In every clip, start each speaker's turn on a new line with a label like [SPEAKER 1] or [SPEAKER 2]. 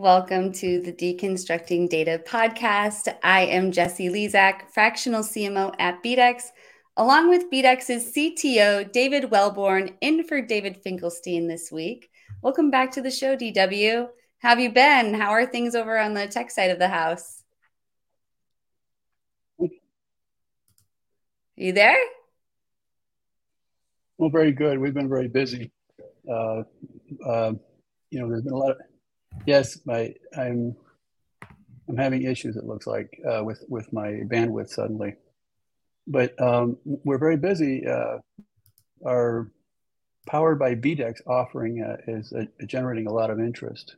[SPEAKER 1] Welcome to the Deconstructing Data podcast. I am Jessie Lezak, fractional CMO at BDEX, along with BDEX's CTO, David Wellborn, in for David Finkelstein this week. Welcome back to the show, DW. How have you been? How are things over on the tech side of the house? You there?
[SPEAKER 2] Well, very good. We've been very busy. Uh, uh, you know, there's been a lot of Yes, my I'm I'm having issues. It looks like uh, with with my bandwidth suddenly, but um, we're very busy. Uh, our powered by BDEX offering uh, is uh, generating a lot of interest,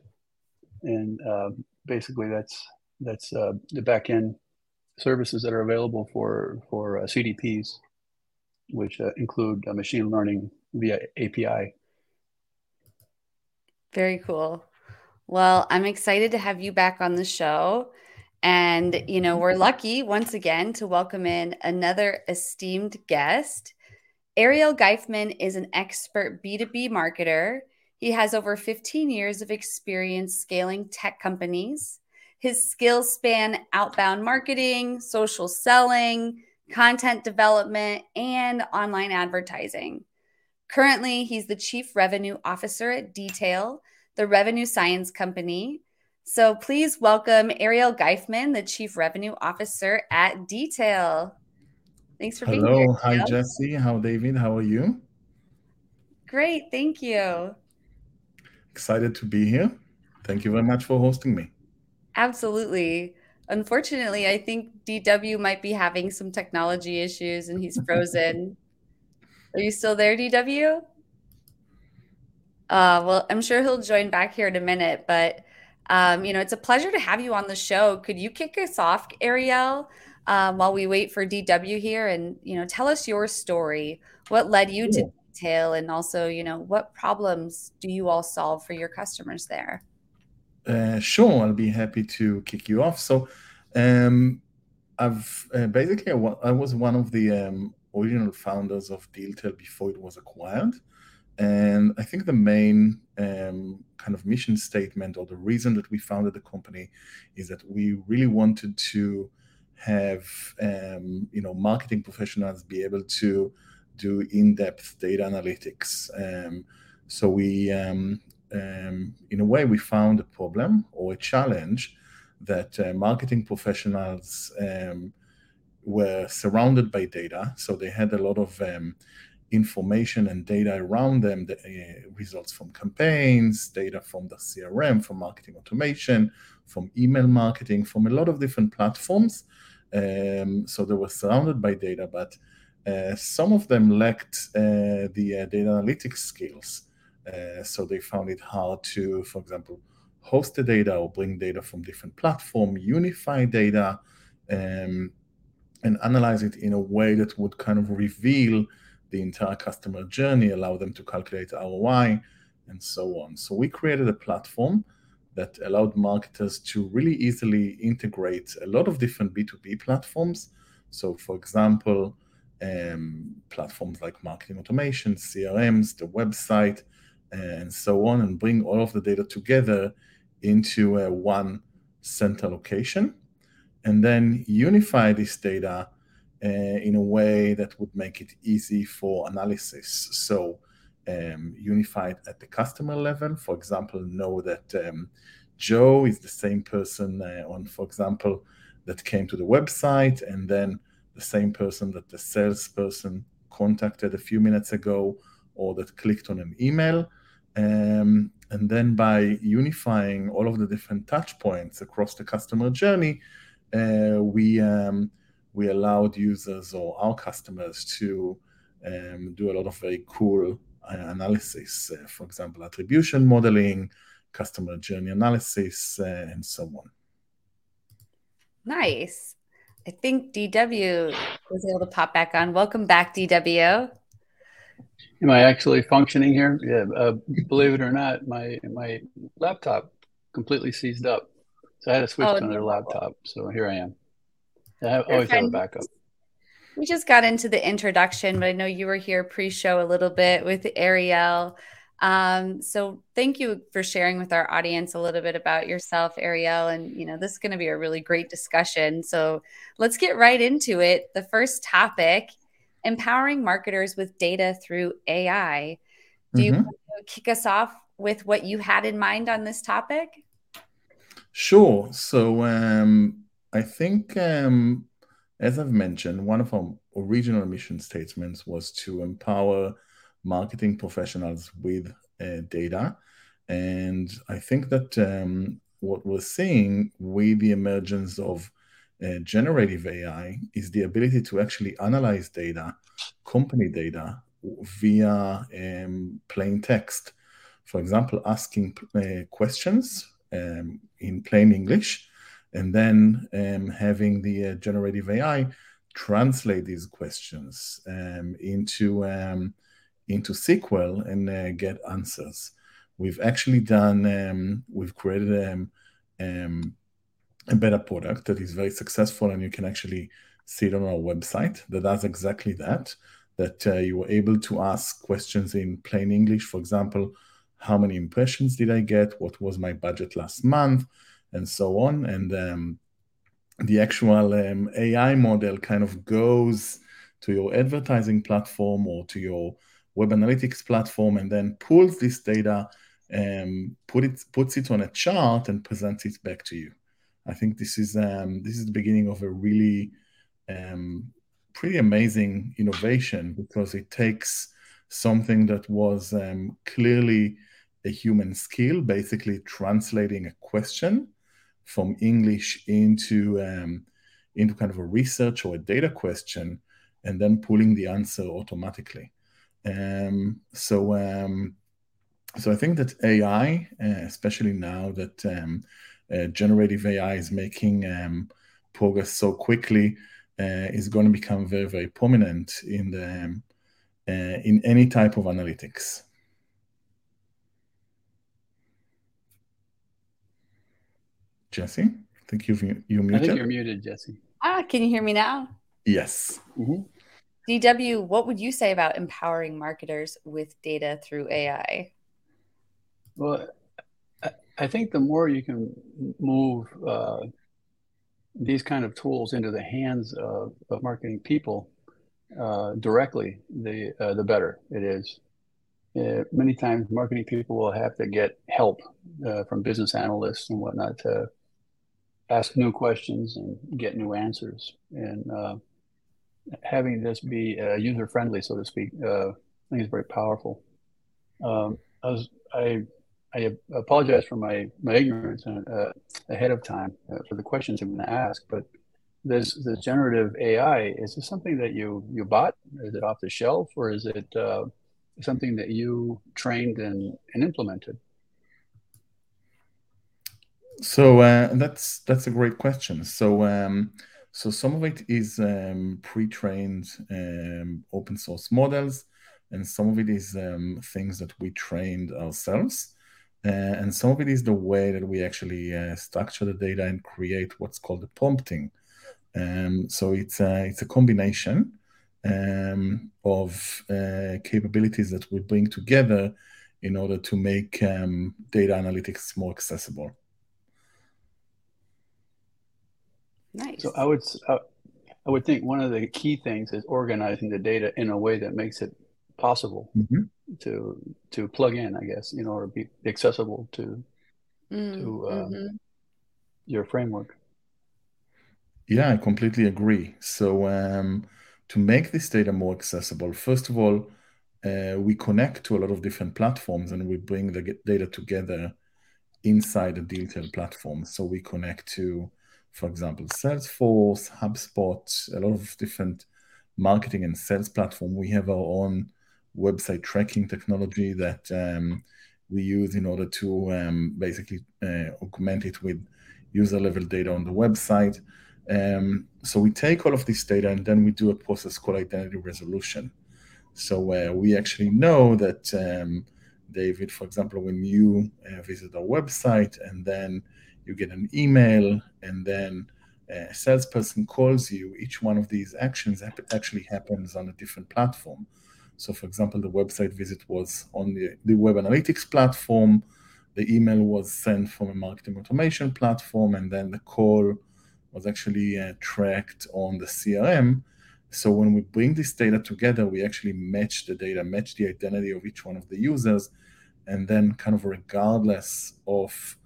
[SPEAKER 2] and uh, basically that's that's uh, the back end services that are available for for CDPs, which include machine learning via API.
[SPEAKER 1] Very cool. Well, I'm excited to have you back on the show. And, you know, we're lucky once again to welcome in another esteemed guest. Ariel Geifman is an expert B2B marketer. He has over 15 years of experience scaling tech companies. His skills span outbound marketing, social selling, content development, and online advertising. Currently, he's the chief revenue officer at Dealtale the Revenue Science Company. So please welcome Ariel Geifman, the Chief Revenue Officer at Dealtale. Thanks for
[SPEAKER 3] Hello.
[SPEAKER 1] being here.
[SPEAKER 3] Hello. Hi, Jesse. How, David? How are you?
[SPEAKER 1] Great. Thank you.
[SPEAKER 3] Excited to be here. Thank you very much for hosting me.
[SPEAKER 1] Absolutely. Unfortunately, I think DW might be having some technology issues and he's frozen. are you still there, DW? Uh, well, I'm sure he'll join back here in a minute, but um, you know, it's a pleasure to have you on the show. Could you kick us off, Ariel, um, while we wait for DW here, and you know, tell us your story. What led you to Dealtale, and also, you know, what problems do you all solve for your customers there?
[SPEAKER 3] Uh, sure, I'll be happy to kick you off. So, um, I've uh, basically I was one of the um, original founders of Dealtale before it was acquired. And I think the main um, kind of mission statement or the reason that we founded the company is that we really wanted to have um, you know marketing professionals be able to do in-depth data analytics. Um, so we, um, um, in a way, we found a problem or a challenge that uh, marketing professionals um, were surrounded by data. So they had a lot of information and data around them, the uh, results from campaigns, data from the CRM, from marketing automation, from email marketing, from a lot of different platforms. Um, so they were surrounded by data, but uh, some of them lacked uh, the uh, data analytics skills. Uh, so they found it hard to, for example, host the data or bring data from different platforms, unify data, um, and analyze it in a way that would kind of reveal the entire customer journey, allow them to calculate ROI, and so on. So we created a platform that allowed marketers to really easily integrate a lot of different B2B platforms. So, for example, um, platforms like marketing automation, CRMs, the website, and so on, and bring all of the data together into a one center location, and then unify this data uh, in a way that would make it easy for analysis. So um, unified at the customer level, for example, know that um, Joe is the same person uh, on, for example, that came to the website, and then the same person that the salesperson contacted a few minutes ago or that clicked on an email. Um, and then by unifying all of the different touch points across the customer journey, uh, we um, we allowed users or our customers to um, do a lot of very cool uh, analysis, uh, for example, attribution modeling, customer journey analysis, uh, and so on.
[SPEAKER 1] Nice. I think DW was able to pop back on. Welcome back, DW.
[SPEAKER 2] Am I actually functioning here? Yeah. Uh, believe it or not, my my laptop completely seized up, so I had to switch oh, to another no. laptop. So here I am. I always have a backup.
[SPEAKER 1] We just got into the introduction, but I know you were here pre-show a little bit with Ariel. Um, so thank you for sharing with our audience a little bit about yourself, Ariel. And you know, this is going to be a really great discussion. So let's get right into it. The first topic: empowering marketers with data through AI. Do mm-hmm. you kick us off with what you had in mind on this topic?
[SPEAKER 3] Sure. So um, I think, um, as I've mentioned, one of our original mission statements was to empower marketing professionals with uh, data. And I think that um, what we're seeing with the emergence of uh, generative AI is the ability to actually analyze data, company data, via um, plain text. For example, asking uh, questions um, in plain English and then um, having the uh, generative AI translate these questions um, into um, into SQL and uh, get answers. We've actually done um, we've created um, um, a better product that is very successful, and you can actually see it on our website that does exactly that. That uh, you were able to ask questions in plain English, for example, how many impressions did I get? What was my budget last month? And so on. And um, the actual um, AI model kind of goes to your advertising platform or to your web analytics platform and then pulls this data and put it puts it on a chart and presents it back to you. I think this is um, this is the beginning of a really um, pretty amazing innovation because it takes something that was um, clearly a human skill, basically translating a question from English into um, into kind of a research or a data question, and then pulling the answer automatically. Um, so, um, so I think that AI, uh, especially now that um, uh, generative AI is making um, progress so quickly, uh, is going to become very, very prominent in the um, uh, in any type of analytics. Jesse, I think you've you muted.
[SPEAKER 2] I think you're muted, Jesse.
[SPEAKER 1] Ah, can you hear me now?
[SPEAKER 3] Yes. Mm-hmm.
[SPEAKER 1] DW, what would you say about empowering marketers with data through AI?
[SPEAKER 2] Well, I think the more you can move uh, these kind of tools into the hands of, of marketing people uh, directly, the uh, the better it is. Uh, many times, marketing people will have to get help uh, from business analysts and whatnot to ask new questions and get new answers. And uh, having this be uh, user friendly, so to speak, uh, I think is very powerful. Um, I was I I apologize for my my ignorance uh, ahead of time uh, for the questions I'm going to ask, but this this generative AI is this something that you you bought? Is it off the shelf, or is it uh, something that you trained and, and implemented?
[SPEAKER 3] So uh, that's that's a great question. So um, so some of it is um, pre-trained um, open source models, and some of it is um, things that we trained ourselves, uh, and some of it is the way that we actually uh, structure the data and create what's called the prompting. Um, so it's a, it's a combination um, of uh, capabilities that we bring together in order to make data analytics more accessible.
[SPEAKER 1] Nice.
[SPEAKER 2] So I would uh, I would think one of the key things is organizing the data in a way that makes it possible mm-hmm. to to plug in, I guess, you know, or be accessible to mm, to uh, mm-hmm. your framework.
[SPEAKER 3] Yeah, I completely agree. So um, to make this data more accessible, first of all, uh, we connect to a lot of different platforms and we bring the data together inside a Dealtale platform. So we connect to for example, Salesforce, HubSpot, a lot of different marketing and sales platform. We have our own website tracking technology that um, we use in order to um, basically uh, augment it with user level data on the website. Um, so we take all of this data and then we do a process called identity resolution. So uh, we actually know that um, David, for example, when you uh, visit our website and then you get an email, and then a salesperson calls you. Each one of these actions actually happens on a different platform. So, for example, the website visit was on the, the web analytics platform, the email was sent from a marketing automation platform, and then the call was actually uh, tracked on the CRM. So when we bring this data together, we actually match the data, match the identity of each one of the users, and then kind of regardless of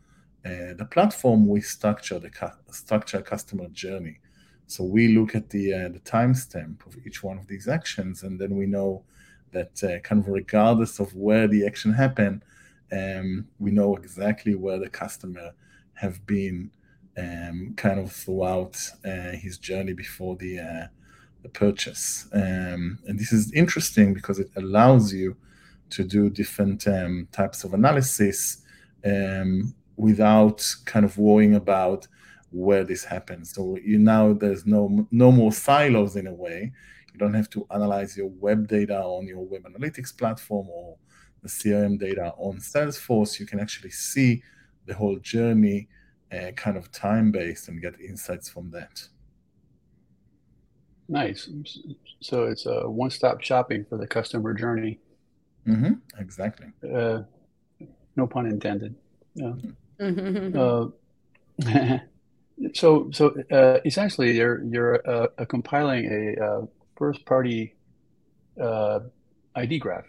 [SPEAKER 3] the platform, we structure the cu- structure customer journey. So we look at the uh, the timestamp of each one of these actions, and then we know that uh, kind of regardless of where the action happened, um, we know exactly where the customer have been um, kind of throughout uh, his journey before the uh, the purchase. Um, and this is interesting because it allows you to do different um, types of analysis um, without kind of worrying about where this happens. So you now there's no no more silos in a way. You don't have to analyze your web data on your web analytics platform or the CRM data on Salesforce. You can actually see the whole journey, uh, kind of time based, and get insights from that.
[SPEAKER 2] Nice. So it's a one stop shopping for the customer journey.
[SPEAKER 3] Mm-hmm. Exactly.
[SPEAKER 2] Uh, no pun intended. Yeah. Uh, so so uh, essentially, you're you're uh, compiling a uh, first party uh, ID graph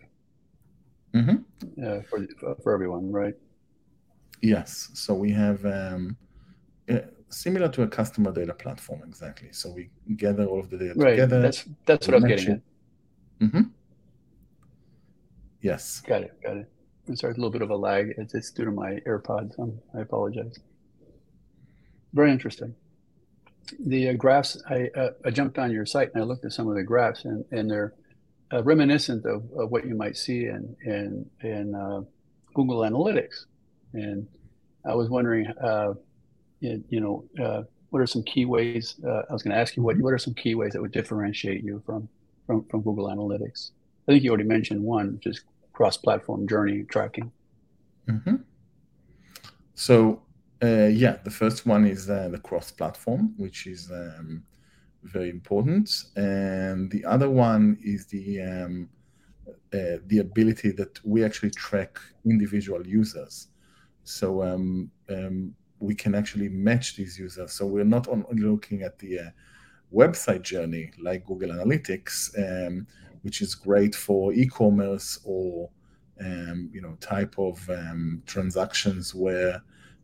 [SPEAKER 3] mm-hmm.
[SPEAKER 2] for for everyone, right?
[SPEAKER 3] Yes. So we have um, similar to a customer data platform, exactly. So we gather all of the data
[SPEAKER 2] right.
[SPEAKER 3] together.
[SPEAKER 2] That's that's what I'm getting at.
[SPEAKER 3] Mm-hmm. Yes.
[SPEAKER 2] Got it. Got it. I'm sorry, a little bit of a lag. It's, due to my AirPods. Um, I apologize. Very interesting. The uh, graphs, I, uh, I jumped on your site and I looked at some of the graphs, and, and they're uh, reminiscent of, of what you might see in in in uh, Google Analytics. And I was wondering, uh, you, you know, uh, what are some key ways? I was going to ask you what what are some key ways that would differentiate you from from from Google Analytics? I think you already mentioned one, which is cross-platform journey tracking.
[SPEAKER 3] Mm-hmm. So uh, yeah, the first one is uh, the cross-platform, which is um, very important, and the other one is the um, uh, the ability that we actually track individual users. So um, um we can actually match these users. So we're not only looking at the uh, website journey like Google Analytics um, which is great for e-commerce or um, you know type of um, transactions where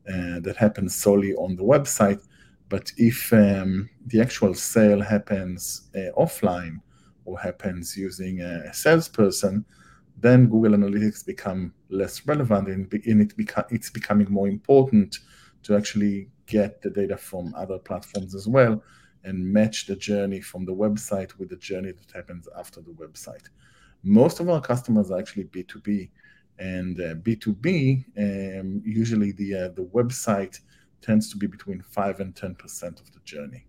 [SPEAKER 3] uh, that happens solely on the website. But if um, the actual sale happens uh, offline or happens using a salesperson, then Google Analytics become less relevant, and, it beca- it's becoming more important to actually get the data from other platforms as well and match the journey from the website with the journey that happens after the website. Most of our customers are actually B2B, and uh, B2B, um, usually the uh, the website tends to be between five and ten percent of the journey.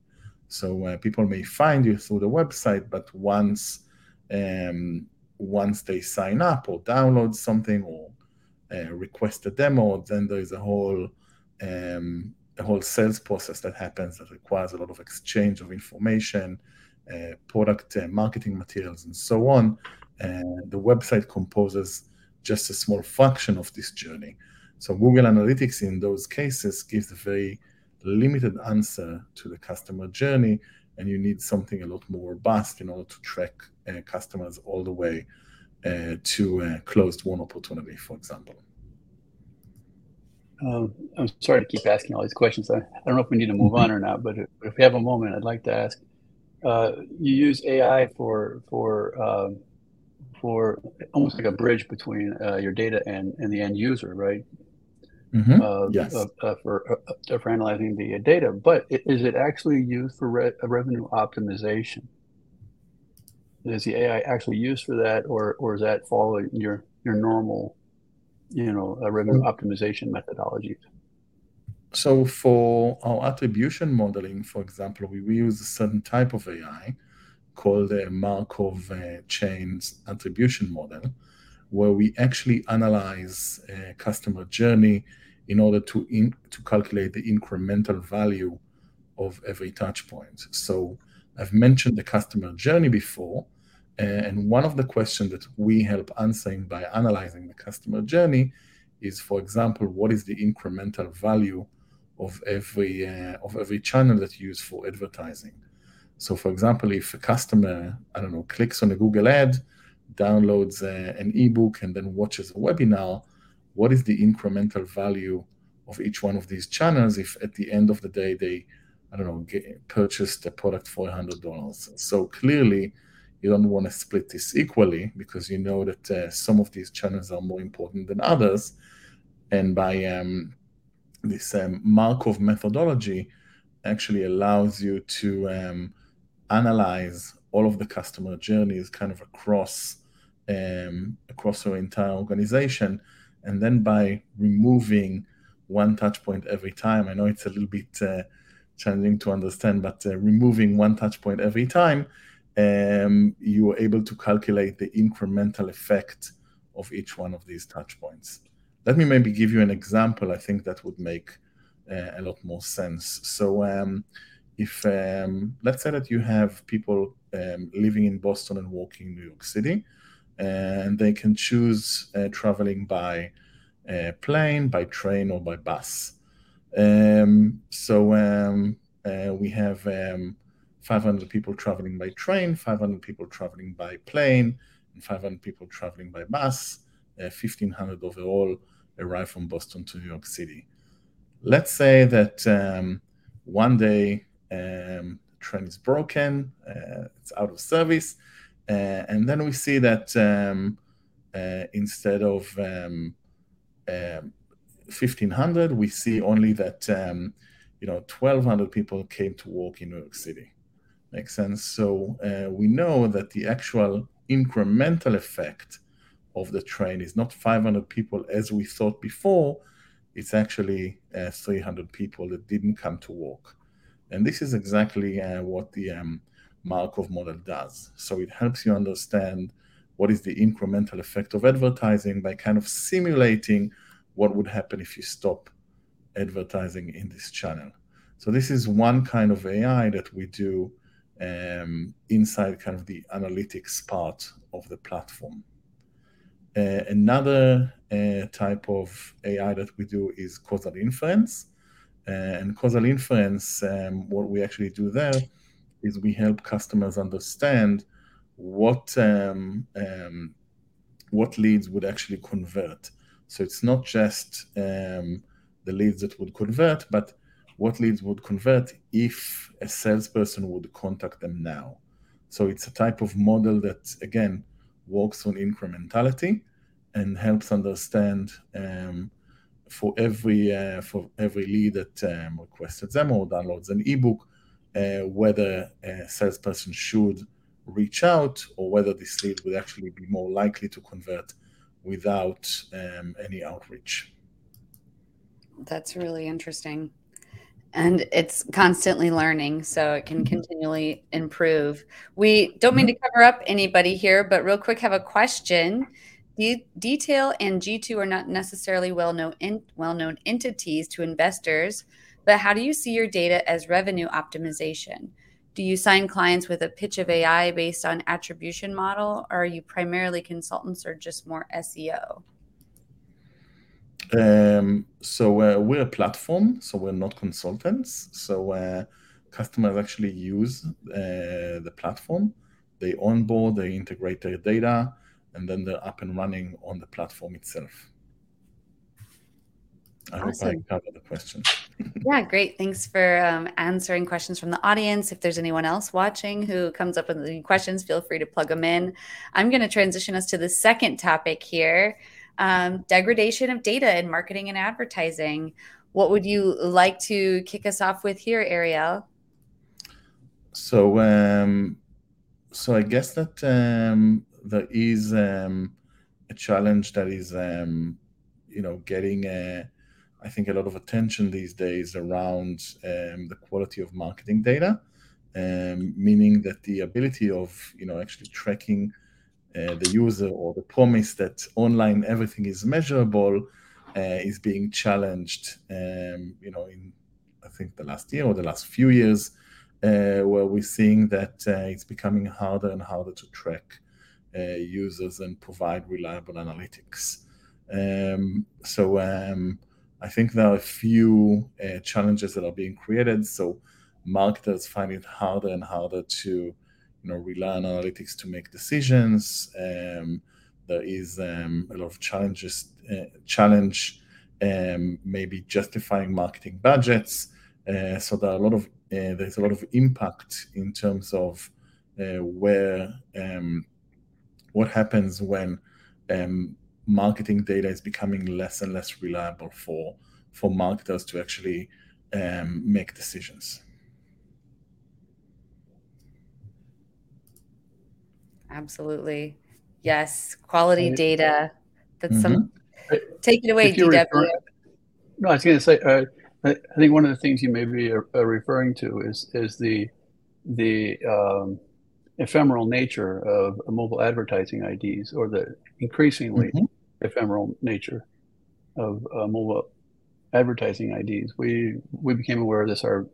[SPEAKER 3] So uh, people may find you through the website, but once um, once they sign up or download something or uh, request a demo, then there is a whole um, a whole sales process that happens that requires a lot of exchange of information, uh, product uh, marketing materials, and so on. And the website composes just a small fraction of this journey. So Google Analytics in those cases gives a very limited answer to the customer journey, and you need something a lot more robust in order to track uh, customers all the way uh, to a closed one opportunity, for example.
[SPEAKER 2] Um, I'm sorry to keep asking all these questions. I, I don't know if we need to move on or not, but if, if we have a moment, I'd like to ask. Uh, you use AI for for um, for almost like a bridge between uh, your data and, and the end user, right?
[SPEAKER 3] Mm-hmm. Uh, yes.
[SPEAKER 2] Uh, uh, for uh, for analyzing the data, but is it actually used for re- revenue optimization? Is the AI actually used for that, or or is that following your your normal you know, a revenue optimization methodologies.
[SPEAKER 3] So for our attribution modeling, for example, we, we use a certain type of AI called a Markov uh, chains attribution model, where we actually analyze a customer journey in order to in, to calculate the incremental value of every touch point. So I've mentioned the customer journey before, And one of the questions that we help answering by analyzing the customer journey is, for example, what is the incremental value of every uh, of every channel that you use for advertising? So, for example, if a customer, I don't know, clicks on a Google ad, downloads uh, an ebook, and then watches a webinar, what is the incremental value of each one of these channels if at the end of the day they, I don't know, get, purchased a product for $100? So clearly, you don't want to split this equally because you know that uh, some of these channels are more important than others. And by um, this um, Markov methodology, actually allows you to um, analyze all of the customer journeys kind of across um, across your entire organization, and then by removing one touch point every time. I know it's a little bit uh, challenging to understand, but uh, removing one touch point every time, um, you are able to calculate the incremental effect of each one of these touch points. Let me maybe give you an example. I think that would make uh, a lot more sense. So, um, if um, let's say that you have people um, living in Boston and walking in New York City, and they can choose uh, traveling by uh, plane, by train, or by bus. Um, so um, uh, we have 500 people traveling by train, 500 people traveling by plane, and 500 people traveling by bus. 1,500 uh, overall arrive from Boston to New York City. Let's say that um, one day um, train is broken, uh, it's out of service, uh, and then we see that um, uh, instead of um, 1500, um, we see only that um, you know 1200 people came to work in New York City. Makes sense. So uh, we know that the actual incremental effect of the train is not 500 people as we thought before. It's actually uh, 300 people that didn't come to work. And this is exactly uh, what the um, Markov model does. So it helps you understand what is the incremental effect of advertising by kind of simulating what would happen if you stop advertising in this channel. So this is one kind of AI that we do um, inside kind of the analytics part of the platform. Uh, another uh, type of AI that we do is causal inference. Uh, and causal inference, um, what we actually do there is we help customers understand what um, um, what leads would actually convert. So it's not just um, the leads that would convert, but what leads would convert if a salesperson would contact them now. So it's a type of model that again works on incrementality and helps understand um, for every uh, for every lead that um, requests a demo or downloads an ebook, uh, whether a salesperson should reach out or whether this lead would actually be more likely to convert without um, any outreach.
[SPEAKER 1] That's really interesting. And it's constantly learning, so it can mm-hmm. continually improve. We don't mean to mm-hmm. cover up anybody here, but real quick, have a question. De- Dealtale and G2 are not necessarily well-known in- well-known entities to investors, but how do you see your data as revenue optimization? Do you sign clients with a pitch of AI based on attribution model, or are you primarily consultants or just more SEO?
[SPEAKER 3] Um, so uh, we're a platform, so we're not consultants. So uh, customers actually use uh, the platform. They onboard, they integrate their data, and then they're up and running on the platform itself. I awesome. hope I covered the question.
[SPEAKER 1] yeah, great. Thanks for um, answering questions from the audience. If there's anyone else watching who comes up with any questions, feel free to plug them in. I'm going to transition us to the second topic here um, degradation of data in marketing and advertising. What would you like to kick us off with here, Ariel?
[SPEAKER 3] So, um, so I guess that um, there is um, a challenge that is, um, you know, getting a I think, a lot of attention these days around um, the quality of marketing data, um, meaning that the ability of you know actually tracking uh, the user or the promise that online everything is measurable uh, is being challenged. Um, you know, in I think the last year or the last few years, uh, where we're seeing that uh, it's becoming harder and harder to track users and provide reliable analytics. Um, so um, I think there are a few uh, challenges that are being created. So marketers find it harder and harder to, you know, rely on analytics to make decisions. Um, there is um, a lot of challenges, uh, challenge um, maybe justifying marketing budgets. Uh, so there are a lot of uh, there's a lot of impact in terms of uh, where um, what happens when um, marketing data is becoming less and less reliable for for marketers to actually um, make decisions.
[SPEAKER 1] Absolutely. Yes. Quality data. That's mm-hmm. some. Take it away, DW. Referring,
[SPEAKER 2] no, I was going to say. Uh, I think one of the things you may be uh, referring to is is the the um, ephemeral nature of mobile advertising IDs, or the increasingly mm-hmm. ephemeral nature of uh, mobile advertising IDs. We we became aware of this our,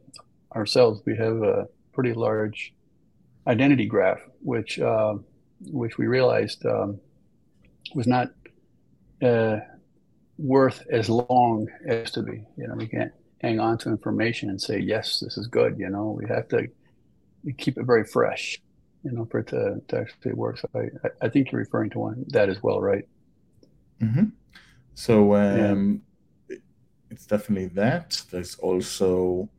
[SPEAKER 2] ourselves. We have a pretty large identity graph, which uh, which we realized um, was not uh, worth as long as to be. You know, we can't hang on to information and say yes, this is good. You know, we have to keep it very fresh. You know, for it to, to actually work. So I, I think you're referring to one that as well, right?
[SPEAKER 3] Mm-hmm. So um, yeah. it's definitely that. There's also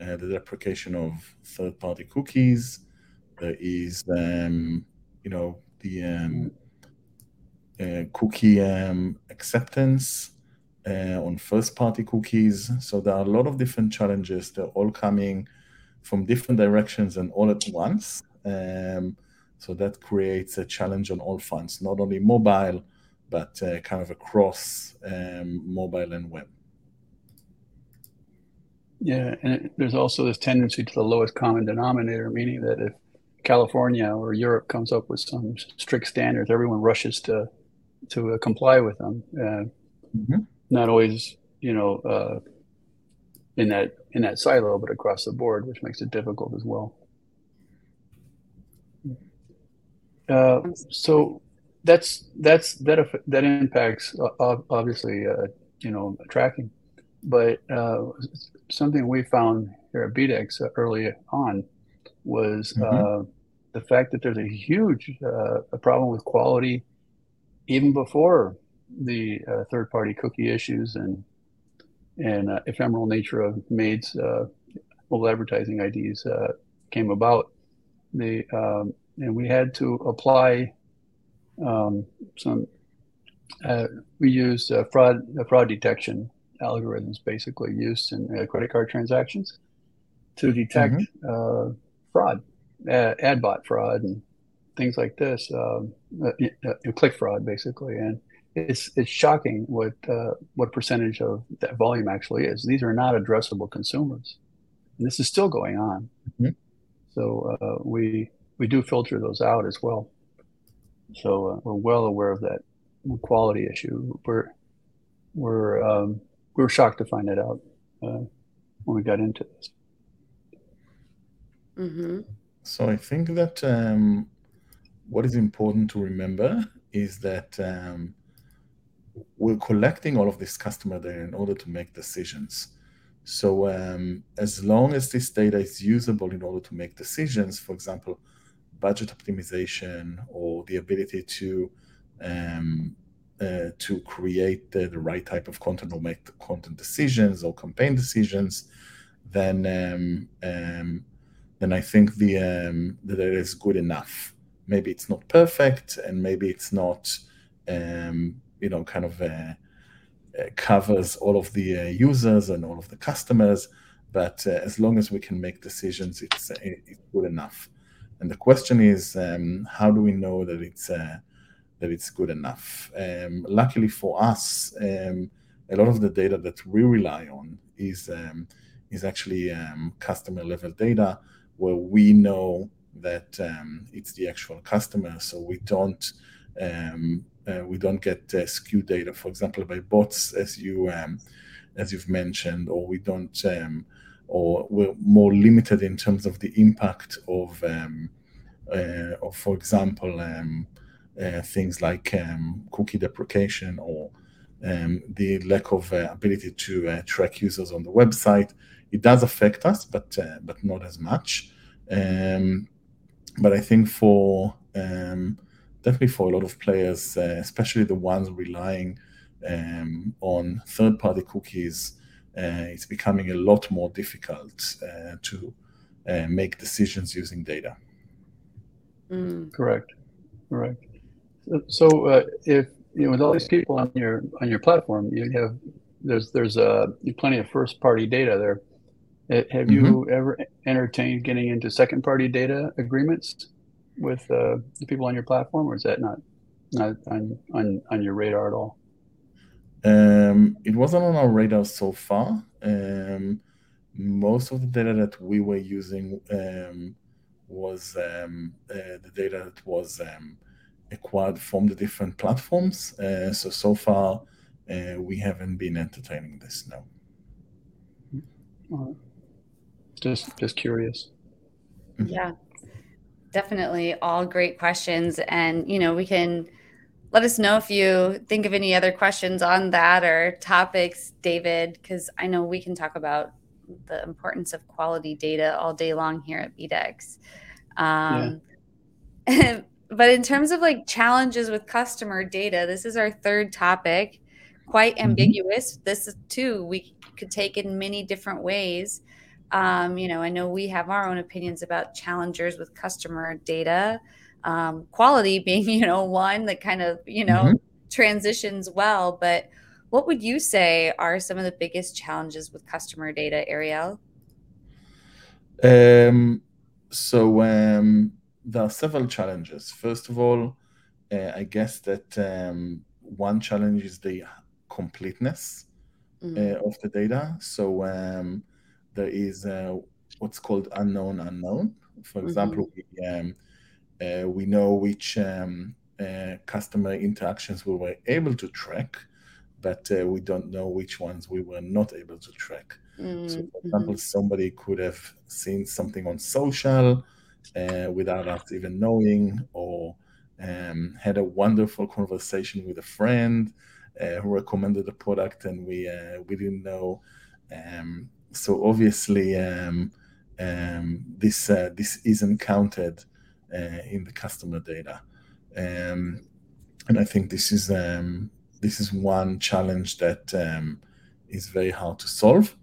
[SPEAKER 3] uh, the deprecation of third-party cookies. There is um, you know the um, uh, cookie um, acceptance uh, on first-party cookies. So there are a lot of different challenges. They're all coming from different directions and all at once. Um, so that creates a challenge on all fronts, not only mobile, but uh, kind of across um, mobile and web.
[SPEAKER 2] Yeah, and there's also this tendency to the lowest common denominator, meaning that if California or Europe comes up with some strict standards, everyone rushes to to uh, comply with them. Uh, mm-hmm. Not always, you know, uh, in that in that silo, but across the board, which makes it difficult as well. Uh, so that's that's that that impacts uh, obviously, uh, you know, tracking, but something we found here at BDEX early on was mm-hmm the fact that there's a huge uh, a problem with quality even before the uh, third party cookie issues and and uh, ephemeral nature of MAID's uh, mobile advertising IDs uh, came about. The um, and we had to apply um, some. Uh, we used fraud fraud detection algorithms, basically used in credit card transactions, to detect mm-hmm. fraud ad bot fraud and things like this, um, uh, uh, click fraud basically, and it's it's shocking what uh, what percentage of that volume actually is. These are not addressable consumers, and this is still going on. Mm-hmm. So uh, we we do filter those out as well. So uh, we're well aware of that quality issue. We're we're um, we were shocked to find that out uh, when we got into this.
[SPEAKER 3] Mm-hmm. So I think that um, what is important to remember is that um, we're collecting all of this customer data in order to make decisions. So um, as long as this data is usable in order to make decisions, for example, budget optimization or the ability to um, uh, to create the, the, right type of content or make content decisions or campaign decisions, then um, um, then I think the um, the data is good enough. Maybe it's not perfect, and maybe it's not, um, you know, kind of uh, uh, covers all of the uh, users and all of the customers. But uh, as long as we can make decisions, it's uh, it's good enough. And the question is, um, how do we know that it's uh, that it's good enough? Um, luckily for us, um, a lot of the data that we rely on is um, is actually customer level data where we know that um, it's the actual customer, so we don't um, uh, we don't get uh, data, for example, by bots, as you um, as you've mentioned, or we don't, um, or we're more limited in terms of the impact of, um, uh, of for example, um, uh, things like cookie deprecation or the lack of uh, ability to uh, track users on the website. It does affect us, but uh, but not as much. Um, but I think for um, definitely for a lot of players, uh, especially the ones relying um, on third-party cookies, uh, it's becoming a lot more difficult uh, to make decisions using data.
[SPEAKER 2] Mm. Correct. Correct. So, uh, if you know, with all these people on your on your platform, you have there's there's uh, plenty of first party data there. Have you mm-hmm. ever entertained getting into second party data agreements with uh, the people on your platform, or is that not not on on, on your radar at all?
[SPEAKER 3] Um, it wasn't on our radar so far. Um, most of the data that we were using um, was um, uh, the data that was um, acquired from the different platforms. Uh, so so far, uh, we haven't been entertaining this now.
[SPEAKER 2] Just just curious.
[SPEAKER 1] Mm-hmm. Yeah, definitely all great questions, and you know we can let us know if you think of any other questions on that or topics, David, because I know we can talk about the importance of quality data all day long here at BDEX. Um, yeah. but in terms of like challenges with customer data, this is our third topic, quite mm-hmm. ambiguous. Mm-hmm. This is too, we could take in many different ways. Um, you know, I know we have our own opinions about challengers with customer data, um, quality being, you know, one that kind of, you know, mm-hmm. transitions well. But what would you say are some of the biggest challenges with customer data, Ariel?
[SPEAKER 3] Um, so um, there are several challenges. First of all, uh, I guess that um, one challenge is the completeness mm-hmm. uh, of the data. So um, there is uh, what's called unknown unknown. For mm-hmm. example, mm-hmm. we, um, uh, we know which um, uh, customer interactions we were able to track, but uh, we don't know which ones we were not able to track. Mm-hmm. So, for example, somebody could have seen something on social uh, without us even knowing, or um, had a wonderful conversation with a friend uh, who recommended a product and we uh, we didn't know. Um, so obviously, um, um this uh, this isn't counted uh, in the customer data, um, and I think this is um, this is one challenge that is very hard to solve.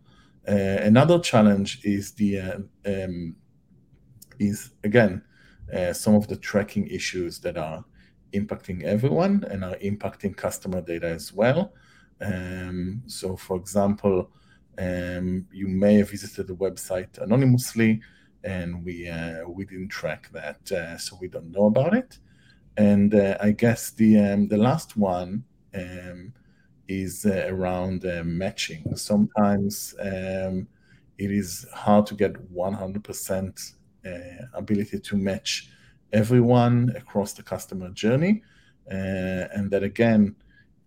[SPEAKER 3] Uh, another challenge is the uh, um, is again uh, some of the tracking issues that are impacting everyone and are impacting customer data as well. Um, so, for example, um, you may have visited the website anonymously, and we uh, we didn't track that, uh, so we don't know about it. And uh, I guess the um, the last one um, is uh, around uh, matching. Sometimes um, it is hard to get 100% uh, ability to match everyone across the customer journey, and that again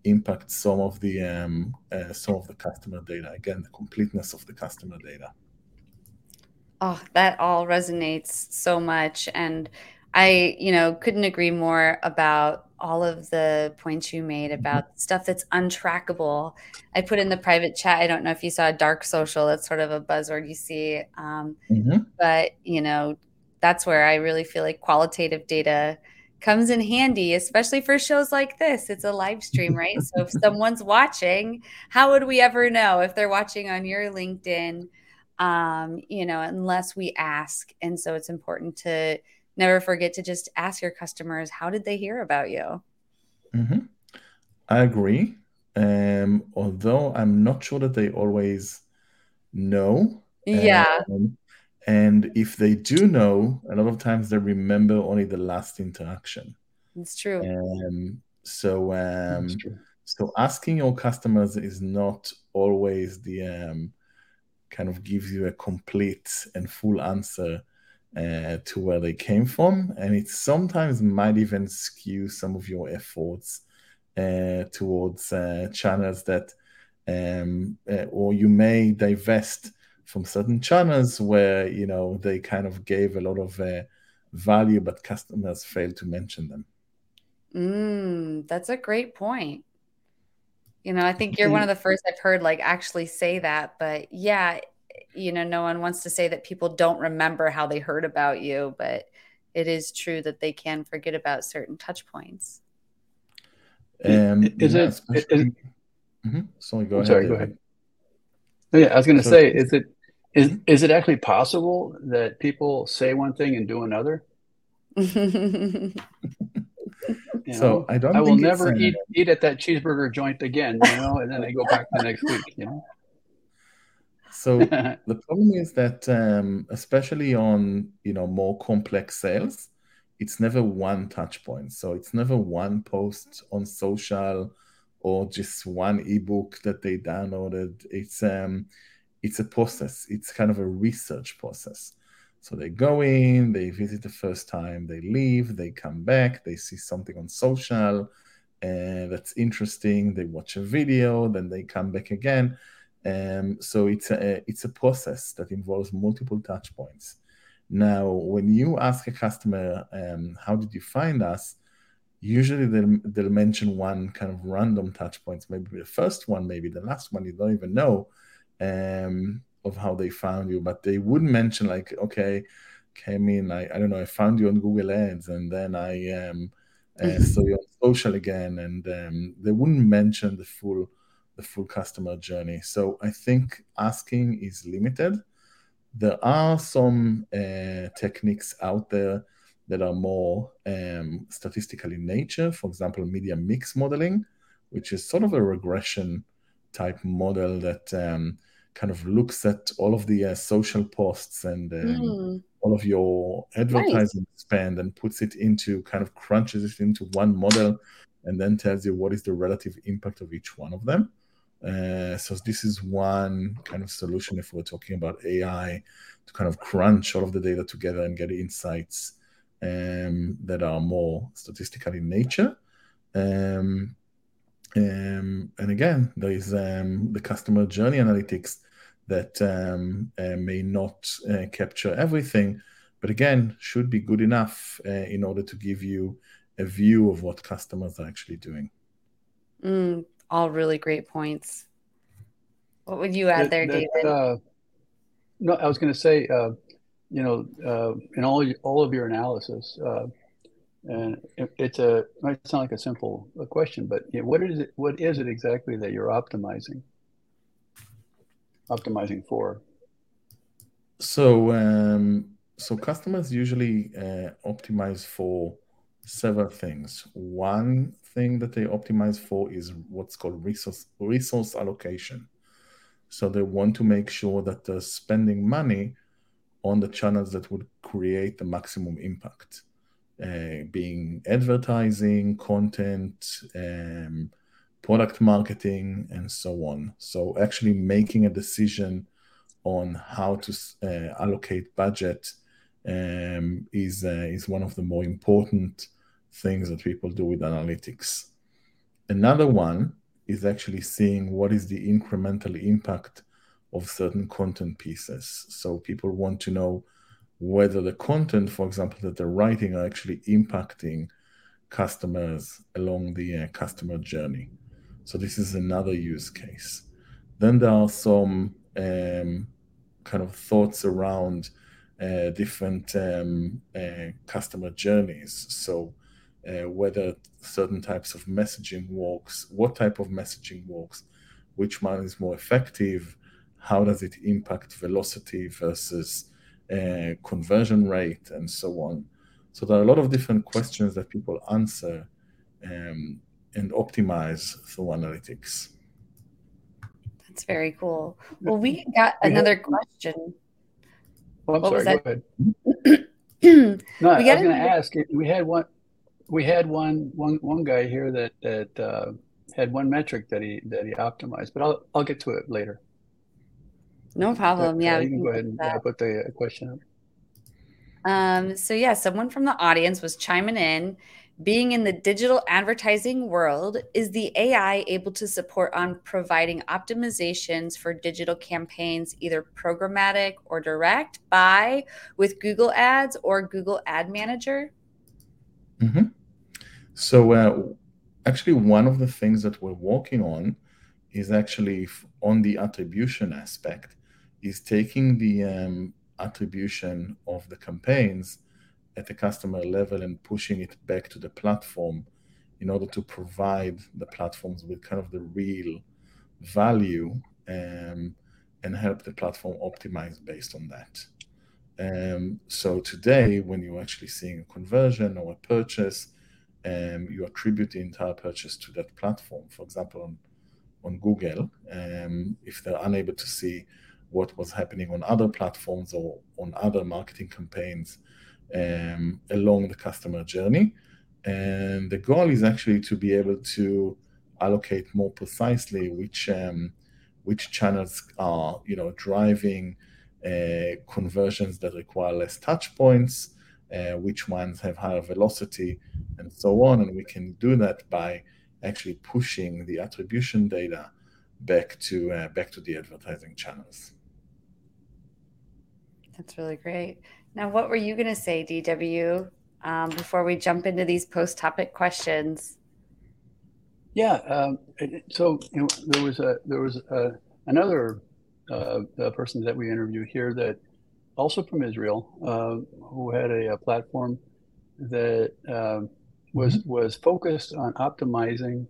[SPEAKER 3] impacts some of the um, uh, some of the customer data. Again, the completeness of the customer data.
[SPEAKER 1] Oh, that all resonates so much, and I, you know, couldn't agree more about all of the points you made mm-hmm. about stuff that's untrackable. I put in the private chat. I don't know if you saw dark social. That's sort of a buzzword you see, um, mm-hmm. but you know, that's where I really feel like qualitative data comes in handy, especially for shows like this. It's a live stream, right? so if someone's watching, how would we ever know if they're watching on your LinkedIn? Um, you know, unless we ask. And so it's important to never forget to just ask your customers how did they hear about you
[SPEAKER 3] mm-hmm. i agree um, although i'm not sure that they always know
[SPEAKER 1] yeah
[SPEAKER 3] um, and if they do know a lot of times they remember only the last interaction.
[SPEAKER 1] It's true.
[SPEAKER 3] Um, so um, so asking your customers is not always the um, kind of gives you a complete and full answer uh, to where they came from, and it sometimes might even skew some of your efforts uh, towards uh, channels that, um, uh, or you may divest from certain channels where you know they kind of gave a lot of uh, value, but customers failed to mention them.
[SPEAKER 1] Mm, that's a great point. You know, I think you're one of the first I've heard like actually say that. But yeah, you know, no one wants to say that people don't remember how they heard about you, but it is true that they can forget about certain touch points.
[SPEAKER 2] Um, is yeah, it? Is,
[SPEAKER 3] mm-hmm. Sorry, go ahead.
[SPEAKER 2] Sorry, go ahead. Yeah, I was going to so, say, is it is is it actually possible that people say one thing and do another?
[SPEAKER 3] You know, so I don't.
[SPEAKER 2] I will never eat eat at that cheeseburger joint again. You know, and then I go back the next week. You know.
[SPEAKER 3] So the problem is that, um, especially on you know more complex sales, it's never one touch point. So it's never one post on social or just one ebook that they downloaded. It's um, it's a process. It's kind of a research process. So they go in, they visit the first time, they leave, they come back, they see something on social and that's interesting. They watch a video, then they come back again. Um, so it's a it's a process that involves multiple touch points. Now, when you ask a customer, um, "How did you find us?" Usually they'll, they'll mention one kind of random touch points, maybe the first one, maybe the last one. You don't even know. Um, of how they found you, but they wouldn't mention like, okay, came in, I, I don't know, I found you on Google Ads, and then I um, uh, saw you on social again, and um, they wouldn't mention the full the full customer journey. So I think asking is limited. There are some uh, techniques out there that are more um, statistical in nature. For example, media mix modeling, which is sort of a regression type model that um, kind of looks at all of the uh, social posts and um, mm. all of your advertising nice. spend and puts it into kind of crunches it into one model and then tells you what is the relative impact of each one of them. Uh, so this is one kind of solution if we're talking about AI to kind of crunch all of the data together and get insights um, that are more statistical in nature. Um, um, and again, there is um, the customer journey analytics that um, uh, may not uh, capture everything, but again, should be good enough uh, in order to give you a view of what customers are actually doing.
[SPEAKER 1] Mm, all really great points. What would you add there, that, David? Uh,
[SPEAKER 2] no, I was going to say, uh, you know, uh, in all all of your analysis, and it, it's a it might sound like a simple question, but you know, what is it? What is it exactly that you're optimizing? optimizing for?
[SPEAKER 3] So, um, so customers usually uh, optimize for several things. One thing that they optimize for is what's called resource resource allocation. So they want to make sure that they're spending money on the channels that would create the maximum impact, uh, being advertising, content, um, product marketing, and so on. So actually making a decision on how to uh, allocate budget um, is uh, is one of the more important things that people do with analytics. Another one is actually seeing what is the incremental impact of certain content pieces. So people want to know whether the content, for example, that they're writing are actually impacting customers along the uh, customer journey. So this is another use case. Then there are some um, kind of thoughts around uh, different um, uh, customer journeys. So uh, whether certain types of messaging works, what type of messaging works, which one is more effective, how does it impact velocity versus uh, conversion rate, and so on. So there are a lot of different questions that people answer um, and optimize through analytics.
[SPEAKER 1] That's very cool. Well, we got another question.
[SPEAKER 2] Well, I'm what sorry. Go ahead. no, I was going to ask. We had one. We had one one one guy here that that uh, had one metric that he that he optimized, but I'll I'll get to it later.
[SPEAKER 1] No problem. yeah,
[SPEAKER 2] you can go ahead and uh, put the question up.
[SPEAKER 1] Um, so yeah, someone from the audience was chiming in being in the digital advertising world, is the AI able to support on providing optimizations for digital campaigns, either programmatic or direct, by with Google Ads or Google Ad Manager?
[SPEAKER 3] Mm-hmm. So uh, actually, one of the things that we're working on is actually on the attribution aspect, is taking the um, attribution of the campaigns at the customer level and pushing it back to the platform in order to provide the platforms with kind of the real value um, and help the platform optimize based on that. Um, so today, when you're actually seeing a conversion or a purchase, um, you attribute the entire purchase to that platform. For example, on, on Google, um, if they're unable to see what was happening on other platforms or on other marketing campaigns um, along the customer journey. And the goal is actually to be able to allocate more precisely which um, which channels are you know driving uh, conversions that require less touch points, uh, which ones have higher velocity, and so on. And we can do that by actually pushing the attribution data back to uh, back to the advertising channels.
[SPEAKER 1] That's really great. Now, what were you going to say, DW, um, before we jump into these post-topic questions?
[SPEAKER 2] Yeah. Um, so you know, there was a there was a, another uh, person that we interviewed here that also from Israel uh, who had a, a, platform that uh, was mm-hmm. was focused on optimizing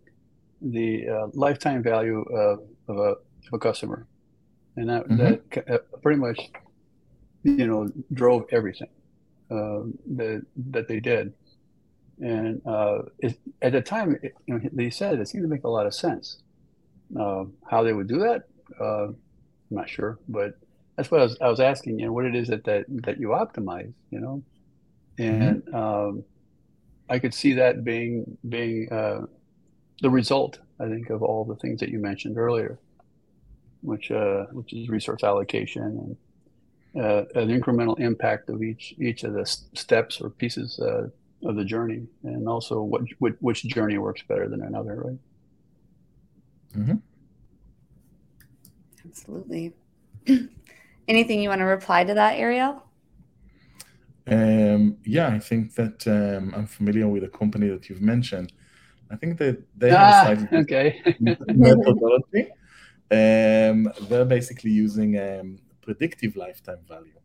[SPEAKER 2] the uh, lifetime value of, of, a, of a customer, and that mm-hmm. that uh, pretty much you know, drove everything uh, that that they did. And uh, it, at the time, it, you know, they said it seemed to make a lot of sense. Uh, how they would do that, uh, I'm not sure, but that's what I was, I was asking. You know, what it is that that, that you optimize. You know, and mm-hmm. um, I could see that being being uh, the result. I think of all the things that you mentioned earlier, which uh, which is resource allocation and uh, an incremental impact of each each of the steps or pieces uh, of the journey, and also what, what, which journey works better than another, right?
[SPEAKER 1] Mm-hmm. Absolutely. Anything you want to reply to that, Ariel?
[SPEAKER 3] Um, yeah, I think that um, I'm familiar with the company that you've mentioned. I think that they have ah, a slightly
[SPEAKER 2] okay.
[SPEAKER 3] methodology. Um, they're basically using um, predictive lifetime value.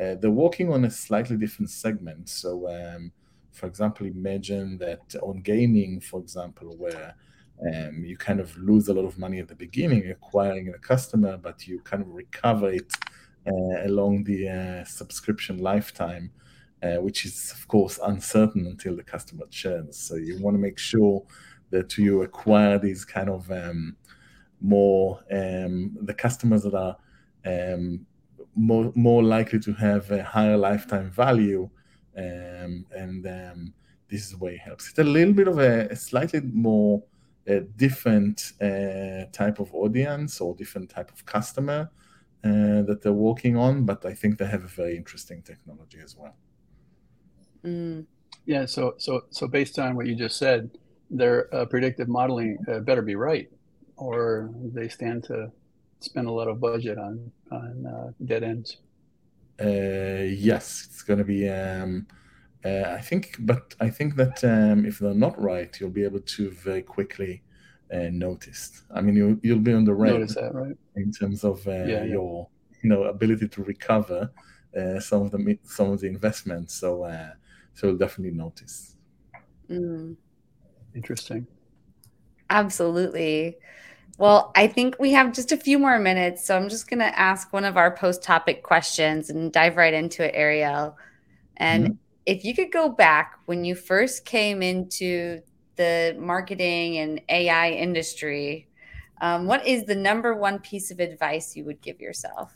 [SPEAKER 3] Uh, they're working on a slightly different segment. So, um, for example, imagine that on gaming, for example, where um, you kind of lose a lot of money at the beginning acquiring a customer, but you kind of recover it uh, along the uh, subscription lifetime, uh, which is, of course, uncertain until the customer churns. So, you want to make sure that you acquire these kind of um, more um, the customers that are um, more more likely to have a higher lifetime value, um, and um, this is where it helps. It's a little bit of a, a slightly more a different uh, type of audience or different type of customer uh, that they're working on, but I think they have a very interesting technology as well.
[SPEAKER 2] Mm. Yeah. So so so based on what you just said, their uh, predictive modeling uh, better be right, or they stand to spend a lot of budget on on uh, dead ends.
[SPEAKER 3] Uh, yes, it's going to be. Um, uh, I think, but I think that um, if they're not right, you'll be able to very quickly uh, notice. I mean, you you'll be on the red
[SPEAKER 2] that, right?
[SPEAKER 3] in terms of uh, yeah, your you know ability to recover uh, some of the some of the investments. So uh, so you'll definitely notice.
[SPEAKER 2] Mm. Interesting.
[SPEAKER 1] Absolutely. Well, I think we have just a few more minutes, so I'm just going to ask one of our post topic questions and dive right into it, Ariel. And mm-hmm. if you could go back when you first came into the marketing and AI industry, um, what is the number one piece of advice you would give yourself?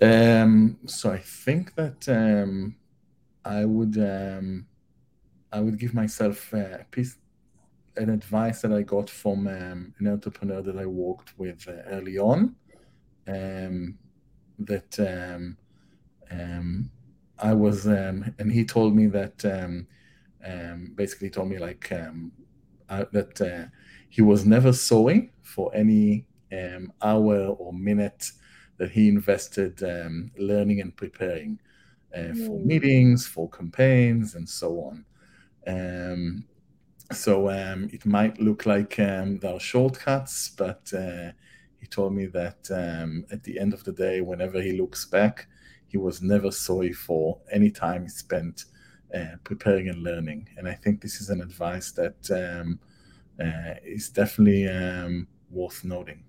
[SPEAKER 3] Um, so I think that um, I would um, I would give myself a piece an advice that I got from um, an entrepreneur that I worked with uh, early on. Um, that um, um I was, um, and he told me that um, basically told me like uh, that uh, he was never sorry for any hour or minute that he invested learning and preparing uh, for mm. meetings, for campaigns, and so on. Um, so um, it might look like um, there are shortcuts, but uh, he told me that um, at the end of the day, whenever he looks back, he was never sorry for any time he spent uh, preparing and learning. And I think this is an advice that um, uh, is definitely um, worth noting.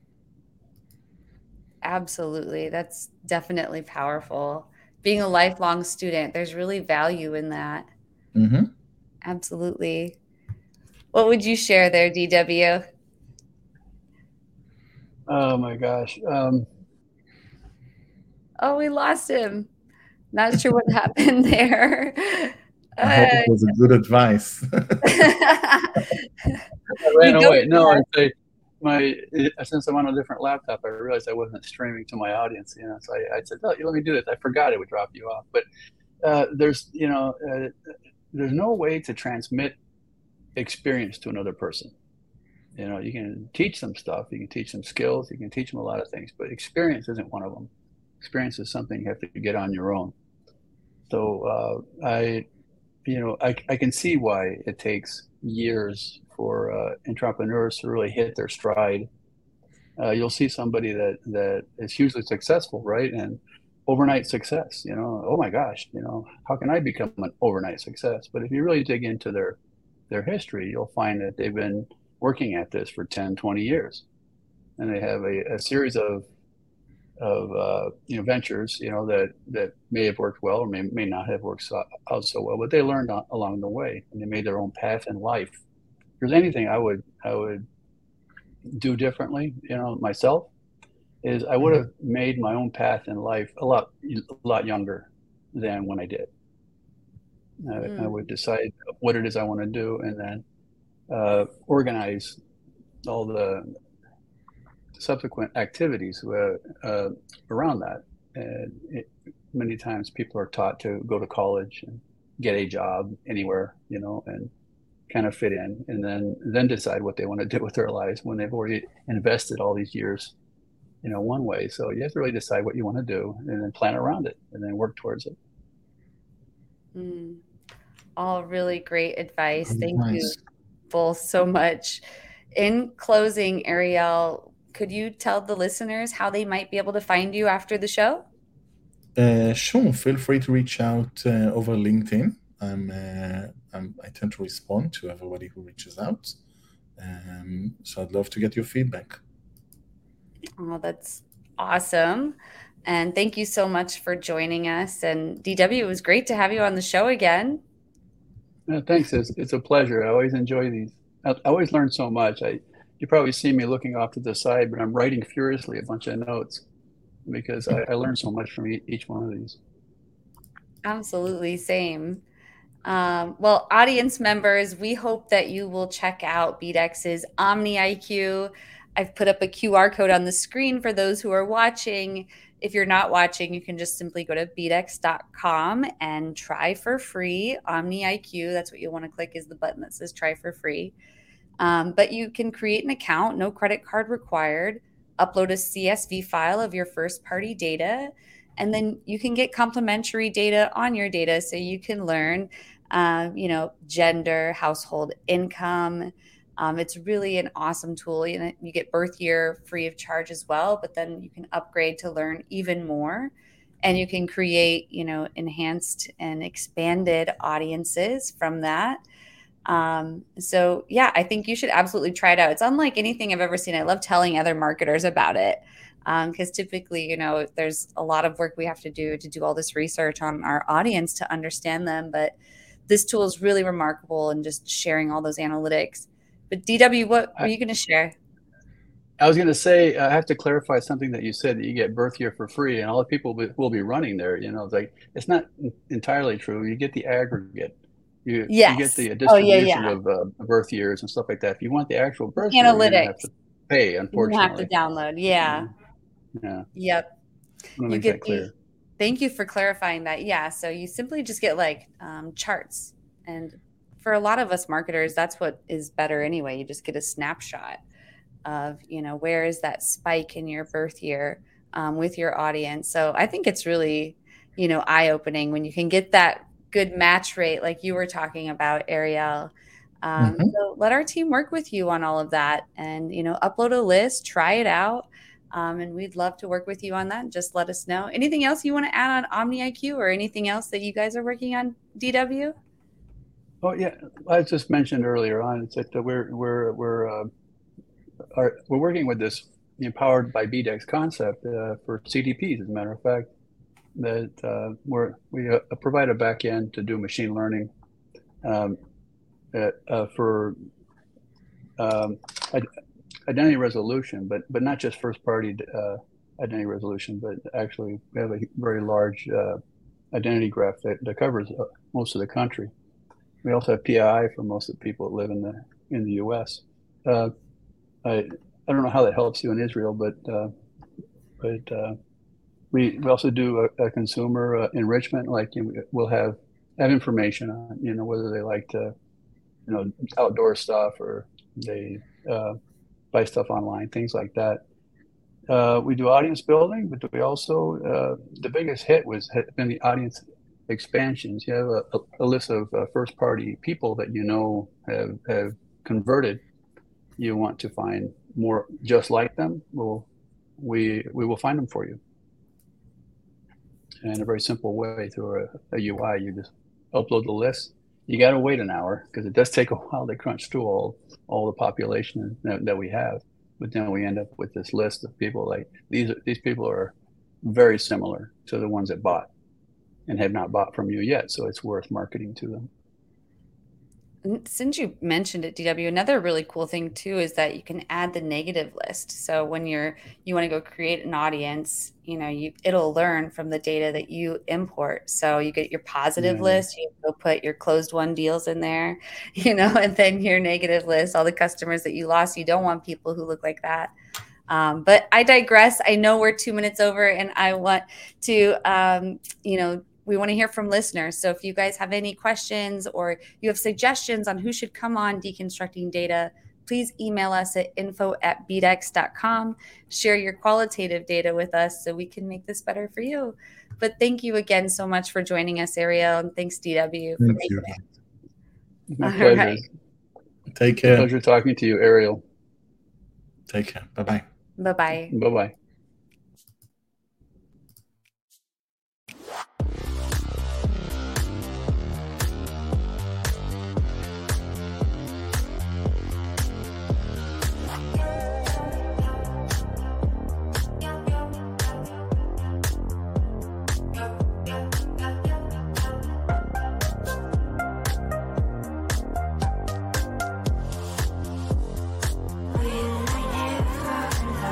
[SPEAKER 1] Absolutely. That's definitely powerful. Being a lifelong student, there's really value in that.
[SPEAKER 3] Mm-hmm.
[SPEAKER 1] Absolutely. What would you share there, DW?
[SPEAKER 2] Oh my gosh. Um,
[SPEAKER 1] oh, we lost him. Not sure what happened there.
[SPEAKER 3] I hope it was a good advice.
[SPEAKER 2] I ran away. No, I say my since I'm on a different laptop, I realized I wasn't streaming to my audience. You know, so I, I said, "Oh, let me do this." I forgot it would drop you off, but uh, there's you know, uh, there's no way to transmit experience to another person. You know, you can teach them stuff, you can teach them skills, you can teach them a lot of things, but experience isn't one of them. Experience is something you have to get on your own. So uh, I, you know, I, I can see why it takes years for uh, entrepreneurs to really hit their stride. Uh, you'll see somebody that that is hugely successful, right? And overnight success, you know, oh my gosh, you know, how can I become an overnight success? But if you really dig into their their history, you'll find that they've been working at this for 10, 20 years. And they have a, a series of of uh, you know ventures you know that that may have worked well or may, may not have worked so, out so well but they learned on, along the way and they made their own path in life if there's anything i would i would do differently you know myself is i would have mm-hmm. made my own path in life a lot a lot younger than when i did I, mm. I would decide what it is i want to do and then uh, organize all the subsequent activities uh, uh, around that. And it, many times people are taught to go to college and get a job anywhere, you know, and kind of fit in, and then then decide what they want to do with their lives when they've already invested all these years, you know, one way. So you have to really decide what you want to do, and then plan around it, and then work towards it.
[SPEAKER 1] Mm. All really great advice. Thank nice. you both so much. In closing, Ariel, could you tell the listeners how they might be able to find you after the show?
[SPEAKER 3] Uh, sure. Feel free to reach out uh, over LinkedIn. I'm, uh, I'm, i tend to respond to everybody who reaches out. Um, so I'd love to get your feedback.
[SPEAKER 1] Oh, that's awesome. And thank you so much for joining us. And DW, it was great to have you on the show again.
[SPEAKER 2] Thanks. It's, it's a pleasure. I always enjoy these. I, I always learn so much. I, you probably see me looking off to the side, but I'm writing furiously a bunch of notes because I, I learned so much from each one of these.
[SPEAKER 1] Absolutely, same. Um, well, audience members, we hope that you will check out BDEX's Omni IQ. I've put up a QR code on the screen for those who are watching. If you're not watching, you can just simply go to bdex.com and try for free Omni IQ. That's what you'll want to click is the button that says try for free. Um, but you can create an account, no credit card required, upload a CSV file of your first party data, and then you can get complimentary data on your data so you can learn, uh, you know, gender, household income. Um, it's really an awesome tool. You, know, you get birth year free of charge as well, but then you can upgrade to learn even more and you can create you know enhanced and expanded audiences from that um, so yeah, I think you should absolutely try it out. It's unlike anything I've ever seen. I love telling other marketers about it because um, typically, you know, there's a lot of work we have to do to do all this research on our audience to understand them. But this tool is really remarkable and just sharing all those analytics. But DW, what were you going to share?
[SPEAKER 2] I was going to say I have to clarify something that you said that you get birth year for free, and all the people will be running there. You know, it's like it's not entirely true. You get the aggregate you, yes. you get the distribution oh, yeah, yeah. of uh, birth years and stuff like that. If you want the actual birth
[SPEAKER 1] analytics,
[SPEAKER 2] year, you have to pay. Unfortunately,
[SPEAKER 1] you have to download. Yeah.
[SPEAKER 2] Yeah.
[SPEAKER 1] Yep. You get the, thank you for clarifying that. Yeah. So you simply just get like um, charts, and for a lot of us marketers, that's what is better anyway. You just get a snapshot of you know where is that spike in your birth year um, with your audience. So I think it's really you know eye opening when you can get that good match rate, like you were talking about, Ariel. Um, mm-hmm. So let our team work with you on all of that, and you know, upload a list, try it out, um, and we'd love to work with you on that. Just let us know. Anything else you want to add on OmniIQ, or anything else that you guys are working on, DW?
[SPEAKER 2] Oh yeah, I just mentioned earlier on. It's that we're we're we're uh, are, we're working with this empowered by BDEX concept uh, for CDPs. As a matter of fact, that uh, we're, we uh, provide a backend to do machine learning um, uh, for um, identity resolution, but but not just first party uh, identity resolution, but actually we have a very large identity graph that, that covers most of the country. We also have PII for most of the people that live in the in the U.S. Uh, I I don't know how that helps you in Israel, but uh, but uh, we we also do a, a consumer uh, enrichment. Like you know, we'll have have information on you know whether they like to you know outdoor stuff or they uh, buy stuff online, things like that. Uh, we do audience building, but we also the biggest hit was been the audience expansions. You have a, a list of uh, first party people that you know have have converted you want to find more just like them, we'll, we, we will find them for you. In a very simple way through a, a UI, you just upload the list. You got to wait an hour because it does take a while to crunch through all, all the population that, that we have. But then we end up with this list of people like these. These people are very similar to the ones that bought and have not bought from you yet. So it's worth marketing to them
[SPEAKER 1] since you mentioned it dw another really cool thing too is that you can add the negative list so when you're you want to go create an audience you know you it'll learn from the data that you import so you get your positive mm-hmm. list you go put your closed won deals in there you know and then your negative list all the customers that you lost you don't want people who look like that um, but I digress. I know we're two minutes over, and I want to, um, you know, we want to hear from listeners. So if you guys have any questions or you have suggestions on who should come on deconstructing data, please email us at info at bdex.com. Share your qualitative data with us so we can make this better for you. But thank you again so much for joining us, Ariel, and thanks, DW.
[SPEAKER 3] Thank you.
[SPEAKER 2] My pleasure. Right.
[SPEAKER 3] Take care.
[SPEAKER 2] Pleasure talking to you, Ariel.
[SPEAKER 3] Take care. Bye bye.
[SPEAKER 1] Bye bye.
[SPEAKER 2] Bye bye.